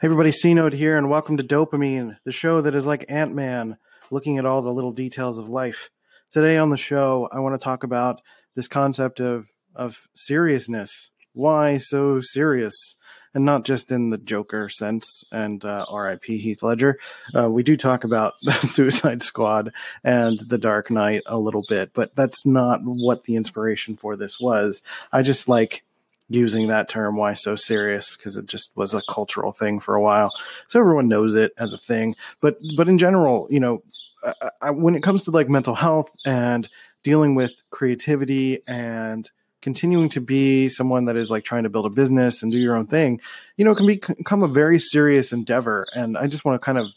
Hey everybody, C Note here, and welcome to Dopamine, the show that is like Ant Man, looking at all the little details of life. Today on the show, I want to talk about this concept of of seriousness. Why so serious? And not just in the Joker sense and uh, R.I.P. Heath Ledger. Uh, we do talk about Suicide Squad and The Dark Knight a little bit, but that's not what the inspiration for this was. I just like using that term why so serious? Because it just was a cultural thing for a while. So everyone knows it as a thing. But but in general you know I, I, when it comes to like mental health and dealing with creativity and continuing to be someone that is like trying to build a business and do your own thing you know it can become a very serious endeavor. And i just want to kind of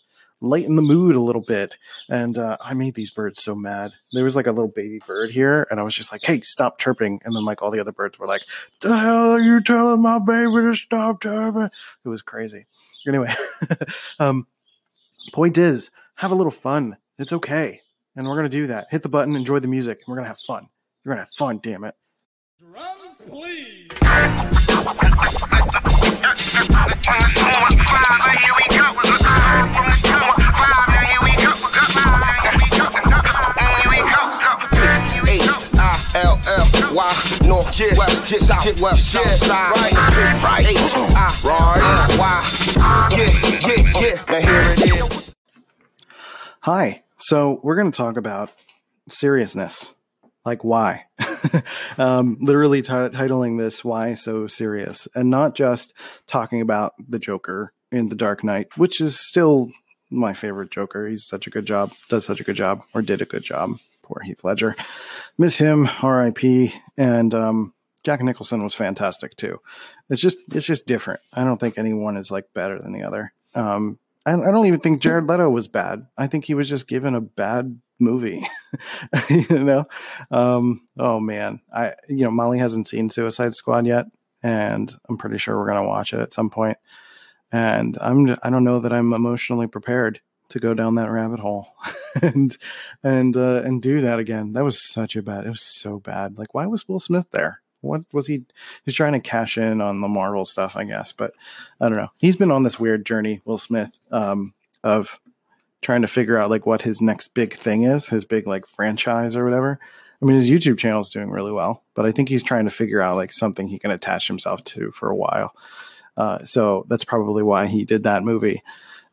lighten the mood a little bit. And uh, I made these birds so mad. There was like a little baby bird here, and I was just like, "Hey, stop chirping!" And then like all the other birds were like, "The hell are you telling my baby to stop chirping?" It was crazy. Anyway, um, point is, have a little fun. It's okay, and we're gonna do that. Hit the button, enjoy the music, and we're gonna have fun. You're gonna have fun, damn it. Drums, please. Why north, west, south, west, south side, right, right, right, why, yeah, yeah, yeah. Now here it is. Hi. So we're going to talk about seriousness. Like why? um, literally t- titling this "Why So Serious," and not just talking about the Joker in The Dark Knight, which is still my favorite Joker. He's such a good job, does such a good job, or did a good job. Poor Heath Ledger. Miss him, R.I.P. And um, Jack Nicholson was fantastic too. It's just it's just different. I don't think anyone is like better than the other. Um, I, I don't even think Jared Leto was bad. I think he was just given a bad movie. you know, um, oh man, I you know Molly hasn't seen Suicide Squad yet, and I'm pretty sure we're gonna watch it at some point. And I'm I don't know that I'm emotionally prepared to go down that rabbit hole and and uh, and do that again. That was such a bad. It was so bad. Like, why was Will Smith there? What was he? He's trying to cash in on the Marvel stuff, I guess. But I don't know. He's been on this weird journey, Will Smith, um, of trying to figure out like what his next big thing is, his big like franchise or whatever. I mean, his YouTube channel is doing really well, but I think he's trying to figure out like something he can attach himself to for a while. Uh, so that's probably why he did that movie.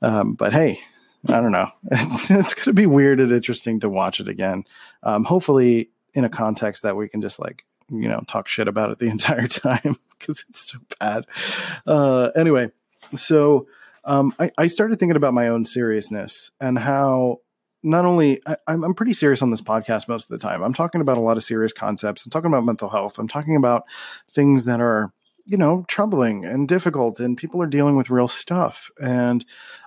Um, but hey, I don't know. It's, it's going to be weird and interesting to watch it again. Um, hopefully, in a context that we can just like you know talk shit about it the entire time because it's so bad. Uh, anyway, so um, I, I, started thinking about my own seriousness and how not only I, I'm pretty serious on this podcast most of the time. I'm talking about a lot of serious concepts. I'm talking about mental health. I'm talking about things that are you know troubling and difficult, and people are dealing with real stuff. And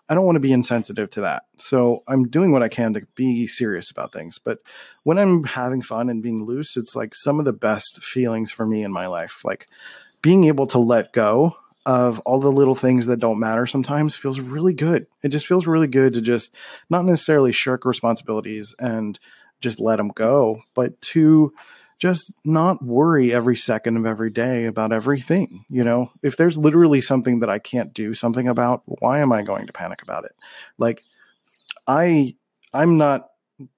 I don't want to be insensitive to that. So I'm doing what I can to be serious about things. But when I'm having fun and being loose, it's like some of the best feelings for me in my life. Like being able to let go of all the little things that don't matter sometimes feels really good. It just feels really good to just not necessarily shirk responsibilities and just let them go, but to just not worry every second of every day about everything. You know, if there's literally something that I can't do something about, why am I going to panic about it? Like I I'm not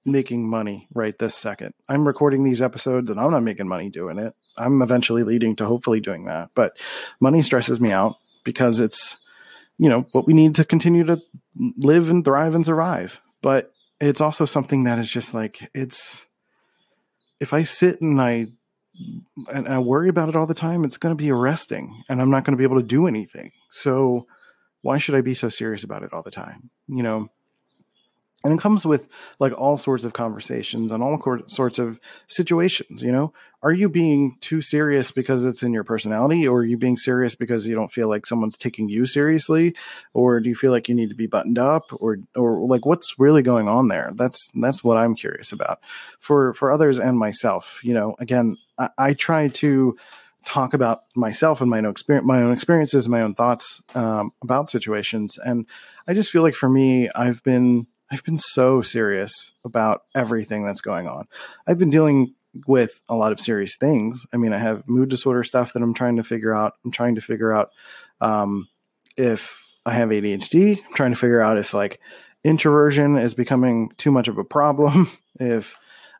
making money right this second. I'm recording these episodes and I'm not making money doing it. I'm eventually leading to hopefully doing that. But money stresses me out because it's, you know, what we need to continue to live and thrive and survive. But it's also something that is just like, it's, if I sit and I, and I worry about it all the time, it's going to be arresting and I'm not going to be able to do anything. So why should I be so serious about it all the time? You know, and it comes with like all sorts of conversations and all sorts of situations you know? Are you being too serious because it's in your personality or are you being serious because you don't feel like someone's taking you seriously? Or do you feel like you need to be buttoned up? Or or like what's really going on there? That's that's what i'm curious about. For for others and myself you know again i, I try to talk about myself and my own experience, my own experiences, my own thoughts um, about situations. And I just feel like for me, I've been I've been so serious about everything that's going on. I've been dealing with a lot of serious things. I mean, I have mood disorder stuff that I'm trying to figure out. I'm trying to figure out um, if I have ADHD. I'm trying to figure out if like introversion is becoming too much of a problem. if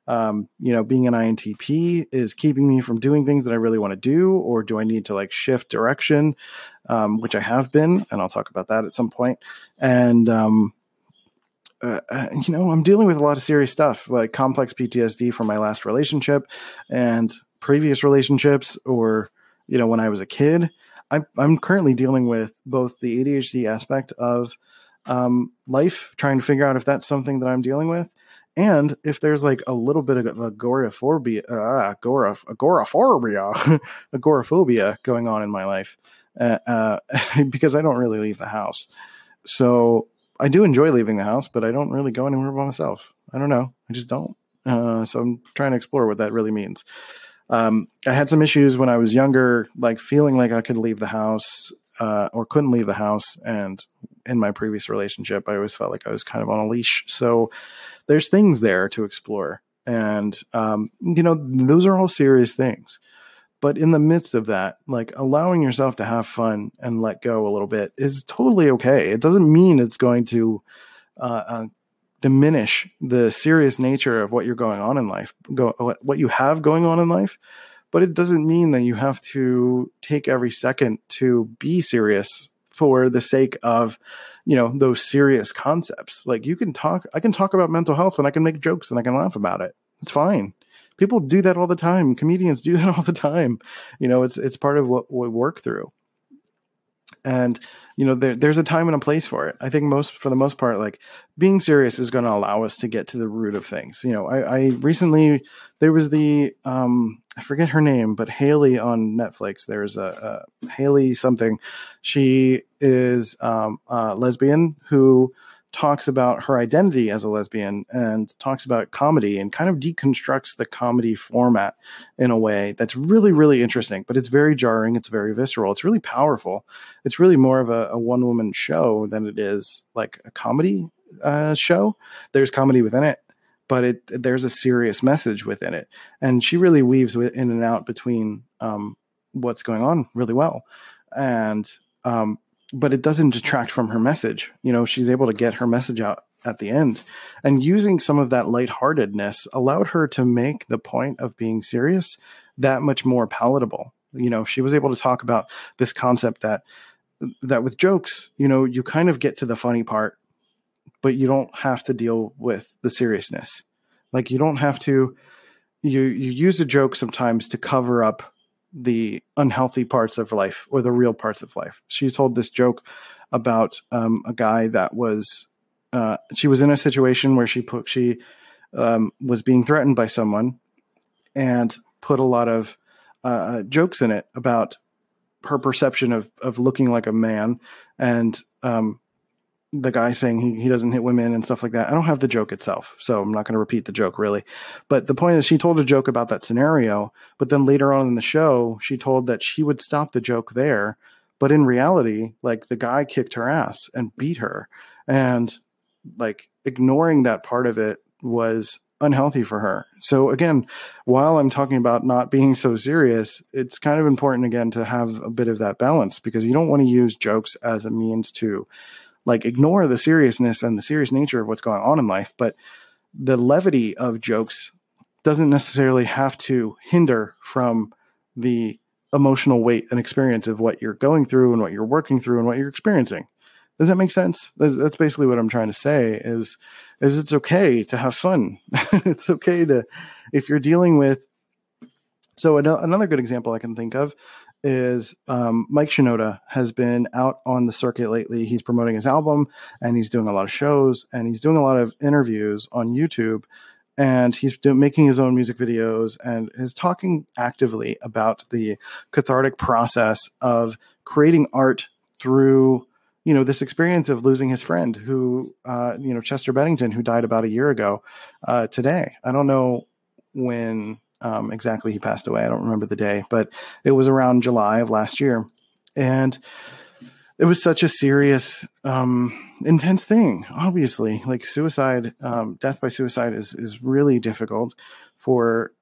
um, you know, being an INTP is keeping me from doing things that I really want to do, or do I need to like shift direction, um, which I have been, and I'll talk about that at some point. And um, uh, uh you know, I'm dealing with a lot of serious stuff, like complex PTSD from my last relationship and previous relationships, or you know, when I was a kid. I'm, I'm currently dealing with both the ADHD aspect of um, life, trying to figure out if that's something that I'm dealing with, and if there's like a little bit of agoraphobia, uh, agora, agoraphobia, agoraphobia going on in my life, uh, uh, because I don't really leave the house. So I do enjoy leaving the house, but I don't really go anywhere by myself. I don't know. I just don't. Uh, so I'm trying to explore what that really means. Um, I had some issues when I was younger, like feeling like I could leave the house uh, or couldn't leave the house. And in my previous relationship, I always felt like I was kind of on a leash. So there's things there to explore. And, um, you know, those are all serious things. But in the midst of that, like allowing yourself to have fun and let go a little bit is totally okay. It doesn't mean it's going to uh, uh, diminish the serious nature of what you're going on in life, go, what you have going on in life. But it doesn't mean that you have to take every second to be serious for the sake of you know those serious concepts like you can talk i can talk about mental health and i can make jokes and i can laugh about it it's fine people do that all the time. Comedians do that all the time. You know it's it's part of what we work through. And you know there, there's a time and a place for it. I think most for the most part like being serious is going to allow us to get to the root of things. You know i, I recently there was the um i forget her name but haley on netflix. There's a, a haley something. She is um, a lesbian who talks about her identity as a lesbian and talks about comedy and kind of deconstructs the comedy format in a way that's really, really interesting. But it's very jarring. It's very visceral. It's really powerful. It's really more of a, a one woman show than it is like a comedy uh, show. There's comedy within it, but it there's a serious message within it, and she really weaves in and out between um, what's going on really well. And um, but it doesn't detract from her message. You know, she's able to get her message out at the end. And using some of that lightheartedness allowed her to make the point of being serious that much more palatable. You know, she was able to talk about this concept that that with jokes, you know, you kind of get to the funny part, but you don't have to deal with the seriousness. Like you don't have to you you use a joke sometimes to cover up the unhealthy parts of life or the real parts of life. She told this joke about um, a guy that was uh, she was in a situation where she put she um, was being threatened by someone and put a lot of uh, uh jokes in it about her perception of of looking like a man and um, the guy saying he, he doesn't hit women and stuff like that. I don't have the joke itself, so I'm not going to repeat the joke really. But the point is, she told a joke about that scenario, but then later on in the show, she told that she would stop the joke there. But in reality, like the guy kicked her ass and beat her. And like ignoring that part of it was unhealthy for her. So again, while I'm talking about not being so serious, it's kind of important again to have a bit of that balance because you don't want to use jokes as a means to like ignore the seriousness and the serious nature of what's going on in life, but the levity of jokes doesn't necessarily have to hinder from the emotional weight and experience of what you're going through and what you're working through and what you're experiencing. Does that make sense? That's basically what I'm trying to say is is it's okay to have fun. it's okay to if you're dealing with so another good example I can think of is um, Mike Shinoda has been out on the circuit lately. He's promoting his album and he's doing a lot of shows and he's doing a lot of interviews on YouTube and he's making his own music videos and is talking actively about the cathartic process of creating art through you know this experience of losing his friend who uh, you know chester bennington who died about a year ago uh, today i don't know when um, exactly he passed away. I don't remember the day, but it was around July of last year. And it was such a serious, um, intense thing. Obviously, like suicide, um, death by suicide is is really difficult for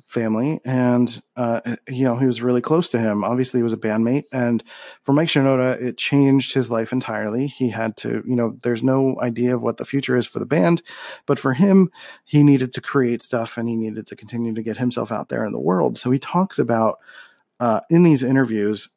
family, and uh, you know he was really close to him. Obviously, he was a bandmate, and for Mike Shinoda, it changed his life entirely. He had to, you know, there's no idea of what the future is for the band, but for him, he needed to create stuff, and he needed to continue to get himself out there in the world. So he talks about uh, in these interviews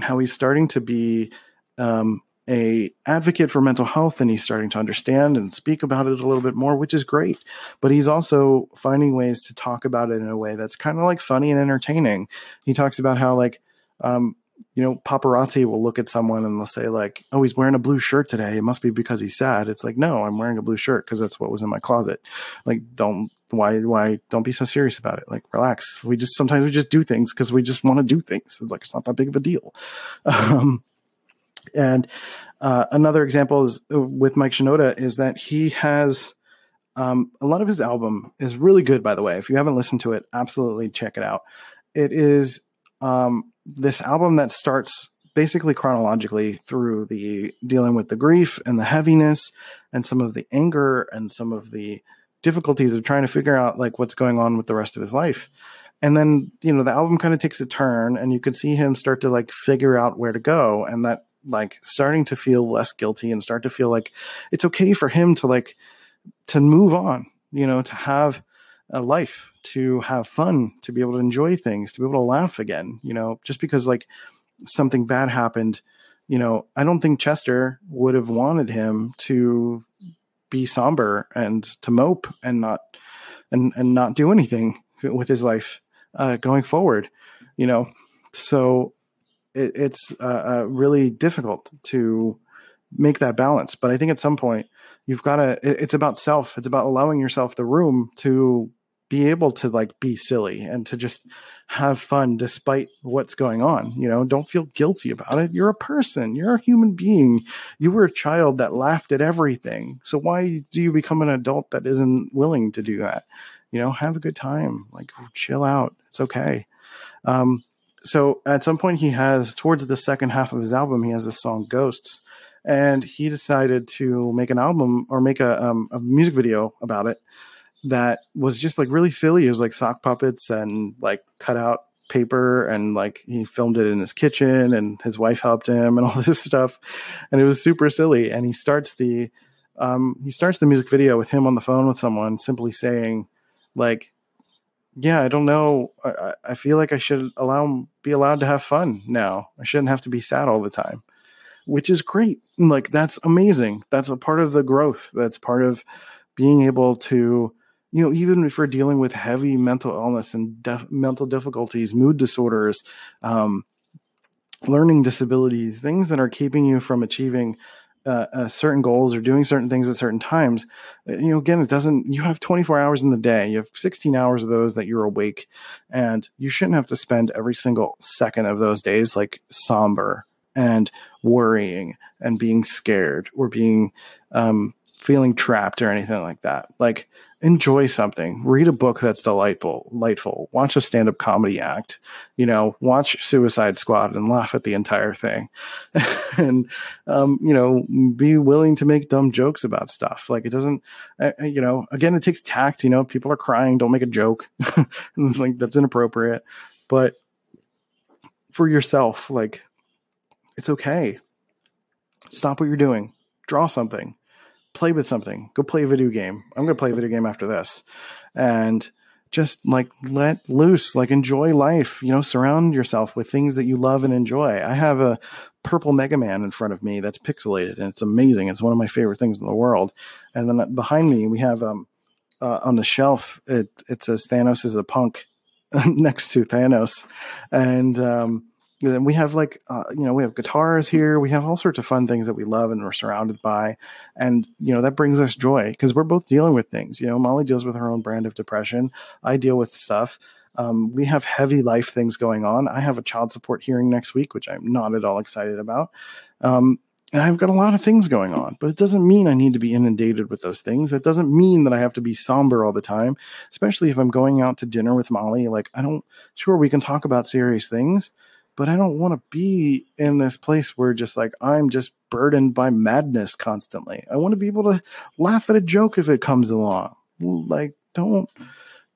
how he's starting to be um, a advocate for mental health and he's starting to understand and speak about it a little bit more which is great. But he's also finding ways to talk about it in a way that's kind of like funny and entertaining. He talks about how like um, you know paparazzi will look at someone and they'll say like oh he's wearing a blue shirt today. It must be because he's sad. It's like no i'm wearing a blue shirt because that's what was in my closet. Like don't why why don't be so serious about it. Like relax. We just sometimes we just do things because we just want to do things. It's like it's not that big of a deal. Um, and uh, another example is uh, with Mike Shinoda is that he has um, a lot of his album is really good. By the way, if you haven't listened to it, absolutely check it out. It is um, this album that starts basically chronologically through the dealing with the grief and the heaviness and some of the anger and some of the difficulties of trying to figure out like what's going on with the rest of his life and then you know the album kind of takes a turn and you can see him start to like figure out where to go and that like starting to feel less guilty and start to feel like it's okay for him to like to move on, you know, to have a life, to have fun, to be able to enjoy things, to be able to laugh again, you know, just because like something bad happened, you know, I don't think Chester would have wanted him to be somber and to mope and not and and not do anything with his life uh, going forward, you know. So it, it's uh, uh, really difficult to make that balance. But I think at some point you've got to. It, it's about self. It's about allowing yourself the room to be able to like be silly and to just have fun despite what's going on. You know, don't feel guilty about it. You're a person. You're a human being. You were a child that laughed at everything. So why do you become an adult that isn't willing to do that? You know, have a good time. Like chill out. It's okay. Um, so at some point he has towards the second half of his album he has this song ghosts and he decided to make an album or make a, um, a music video about it that was just like really silly. It was like sock puppets and like cut out paper and like he filmed it in his kitchen and his wife helped him and all this stuff and it was super silly. And he starts the um, he starts the music video with him on the phone with someone simply saying like yeah, I don't know. I, I feel like I should allow be allowed to have fun now. I shouldn't have to be sad all the time, which is great. Like that's amazing. That's a part of the growth. That's part of being able to, you know, even if we're dealing with heavy mental illness and def- mental difficulties, mood disorders, um, learning disabilities, things that are keeping you from achieving uh, uh, certain goals or doing certain things at certain times, uh, you know, again, it doesn't, you have 24 hours in the day. You have 16 hours of those that you're awake, and you shouldn't have to spend every single second of those days like somber and worrying and being scared or being um, feeling trapped or anything like that. Like, enjoy something. Read a book that's delightful delightful watch a stand-up comedy act. You know watch suicide squad and laugh at the entire thing. And um, you know be willing to make dumb jokes about stuff. Like it doesn't uh, uh you know again it takes tact you know people are crying don't make a joke. Like that's inappropriate. But for yourself like it's okay. Stop what you're doing. Draw something play with something. Go play a video game. I'm going to play a video game after this. And just like let loose, like enjoy life, you know, surround yourself with things that you love and enjoy. I have a purple Mega Man in front of me that's pixelated and it's amazing. It's one of my favorite things in the world. And then behind me, we have um, uh, on the shelf, it, it says Thanos is a punk next to Thanos. And, um, then we have like uh, you know we have guitars here. We have all sorts of fun things that we love and we're surrounded by. And you know that brings us joy because we're both dealing with things you know. Molly deals with her own brand of depression. I deal with stuff. Um, we have heavy life things going on. I have a child support hearing next week which i'm not at all excited about. Um, and I've got a lot of things going on, but it doesn't mean I need to be inundated with those things. It doesn't mean that I have to be somber all the time, especially if I'm going out to dinner with Molly. Like, I don't, sure, we can talk about serious things, but I don't want to be in this place where just like I'm just burdened by madness constantly. I want to be able to laugh at a joke if it comes along. Like, don't,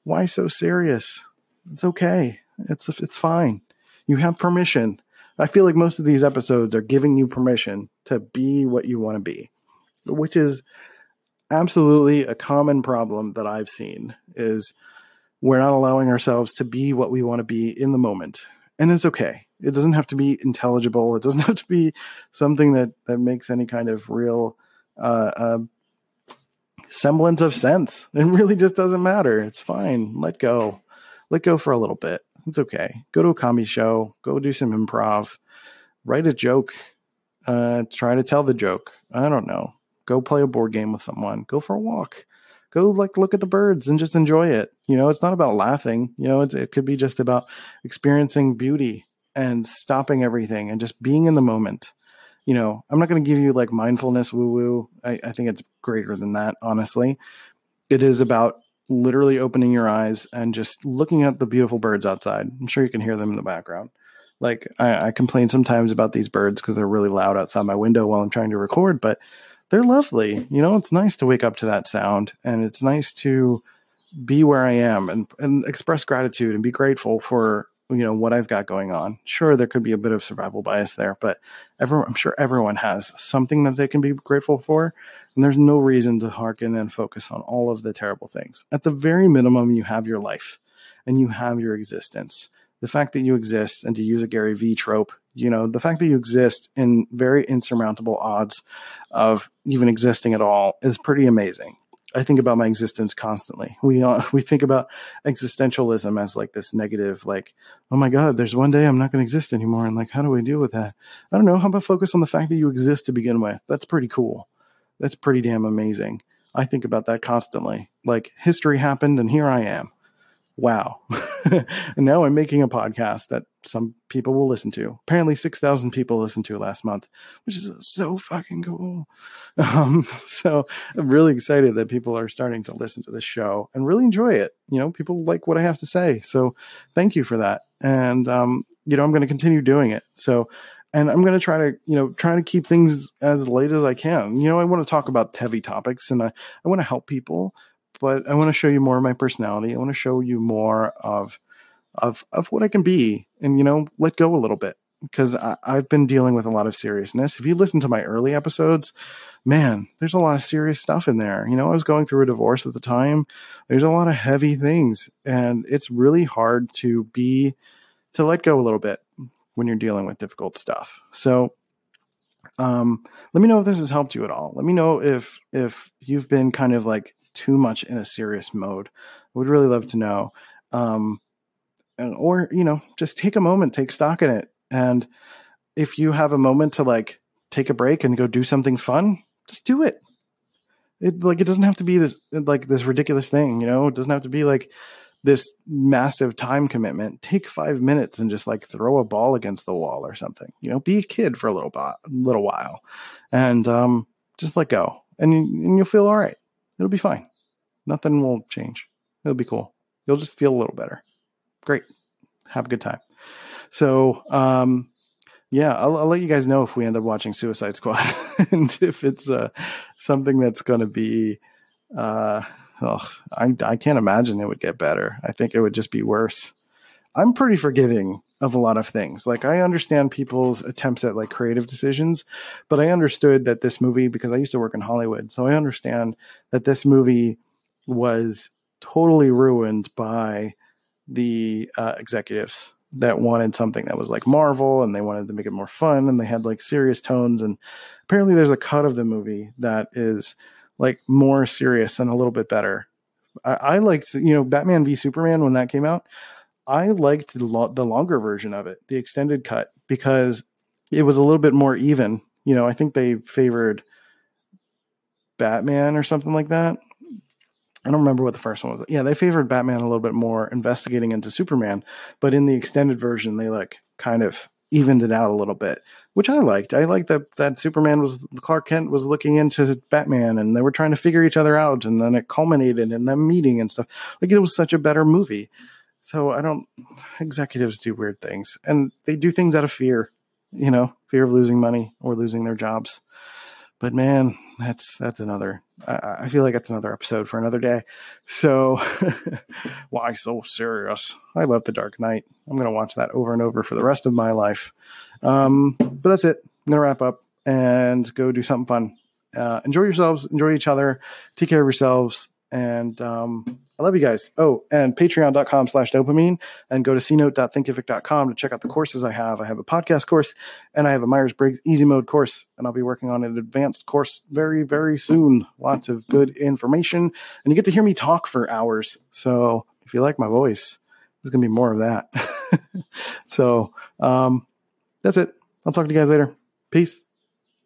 why so serious? It's okay. It's it's fine. You have permission. I feel like most of these episodes are giving you permission to be what you want to be, which is absolutely a common problem that I've seen is we're not allowing ourselves to be what we want to be in the moment. And it's okay. It doesn't have to be intelligible. It doesn't have to be something that, that makes any kind of real uh, uh, semblance of sense. It really just doesn't matter. It's fine. Let go. Let go for a little bit. It's okay. Go to a comedy show. Go do some improv. Write a joke. Uh, try to tell the joke. I don't know. Go play a board game with someone. Go for a walk. Go like look at the birds and just enjoy it. You know, it's not about laughing. You know, it could be just about experiencing beauty and stopping everything and just being in the moment. You know, I'm not going to give you like mindfulness woo woo. I, I think it's greater than that, honestly. It is about literally opening your eyes and just looking at the beautiful birds outside. I'm sure you can hear them in the background. Like I, I complain sometimes about these birds because they're really loud outside my window while I'm trying to record, but they're lovely. You know, it's nice to wake up to that sound and it's nice to be where I am and, and express gratitude and be grateful for you know what I've got going on. Sure, there could be a bit of survival bias there, but everyone, I'm sure everyone has something that they can be grateful for, and there's no reason to hearken and focus on all of the terrible things. At the very minimum, you have your life, and you have your existence. The fact that you exist, and to use a Gary Vee trope, you know, the fact that you exist in very insurmountable odds of even existing at all is pretty amazing. I think about my existence constantly. We uh, we think about existentialism as like this negative, like, oh my god, there's one day I'm not going to exist anymore, and like, how do we deal with that? I don't know. How about focus on the fact that you exist to begin with? That's pretty cool. That's pretty damn amazing. I think about that constantly. Like history happened, and here I am wow. and now I'm making a podcast that some people will listen to. Apparently, 6,000 people listened to last month, which is so fucking cool. Um, so I'm really excited that people are starting to listen to this show and really enjoy it. You know, people like what I have to say. So thank you for that. And, um, you know, I'm going to continue doing it. So, and I'm going to try to, you know, try to keep things as late as I can. You know, I want to talk about heavy topics and I, I want to help people, but I want to show you more of my personality. I want to show you more of of of what I can be, and you know, let go a little bit because I've been dealing with a lot of seriousness. If you listen to my early episodes, man, there's a lot of serious stuff in there. You know, I was going through a divorce at the time. There's a lot of heavy things, and it's really hard to be to let go a little bit when you're dealing with difficult stuff. So um, let me know if this has helped you at all. Let me know if if you've been kind of like too much in a serious mode. I would really love to know. Um, or, you know, just take a moment, take stock in it. And if you have a moment to like take a break and go do something fun, just do it. It like it doesn't have to be this like this ridiculous thing, you know. It doesn't have to be like this massive time commitment. Take five minutes and just like throw a ball against the wall or something. You know, be a kid for a little bit, little while, and um, just let go, and, and you'll feel all right. It'll be fine. Nothing will change. It'll be cool. You'll just feel a little better. Great. Have a good time. So, um, yeah, I'll, I'll, let you guys know if we end up watching Suicide Squad and if it's uh, something that's going to be. Uh, oh, I, I can't imagine it would get better. I think it would just be worse. I'm pretty forgiving of a lot of things. Like I understand people's attempts at like creative decisions, but I understood that this movie because I used to work in Hollywood, so I understand that this movie was totally ruined by the uh, executives that wanted something that was like Marvel and they wanted to make it more fun and they had like serious tones and apparently there's a cut of the movie that is like more serious and a little bit better. I, I liked you know Batman v Superman when that came out. I liked the, lo- the longer version of it, the extended cut, because it was a little bit more even. You know, I think they favored Batman or something like that. I don't remember what the first one was. Yeah, they favored Batman a little bit more, investigating into Superman, but in the extended version, they like kind of evened it out a little bit, which I liked. I liked that that Superman was Clark Kent was looking into Batman, and they were trying to figure each other out, and then it culminated in them meeting and stuff. Like it was such a better movie. So I don't. Executives do weird things, and they do things out of fear. You know, fear of losing money or losing their jobs. But man, that's that's another. I, I feel like that's another episode for another day. So, why so serious? I love The Dark Knight. I'm gonna watch that over and over for the rest of my life. Um, but that's it. I'm gonna wrap up and go do something fun. Uh, enjoy yourselves. Enjoy each other. Take care of yourselves. And um, I love you guys. Oh, and patreon.com slash dopamine and go to cnote.thinkific.com to check out the courses I have. I have a podcast course and I have a Myers Briggs easy mode course, and I'll be working on an advanced course very, very soon. Lots of good information, and you get to hear me talk for hours. So if you like my voice, there's going to be more of that. so um, that's it. I'll talk to you guys later. Peace.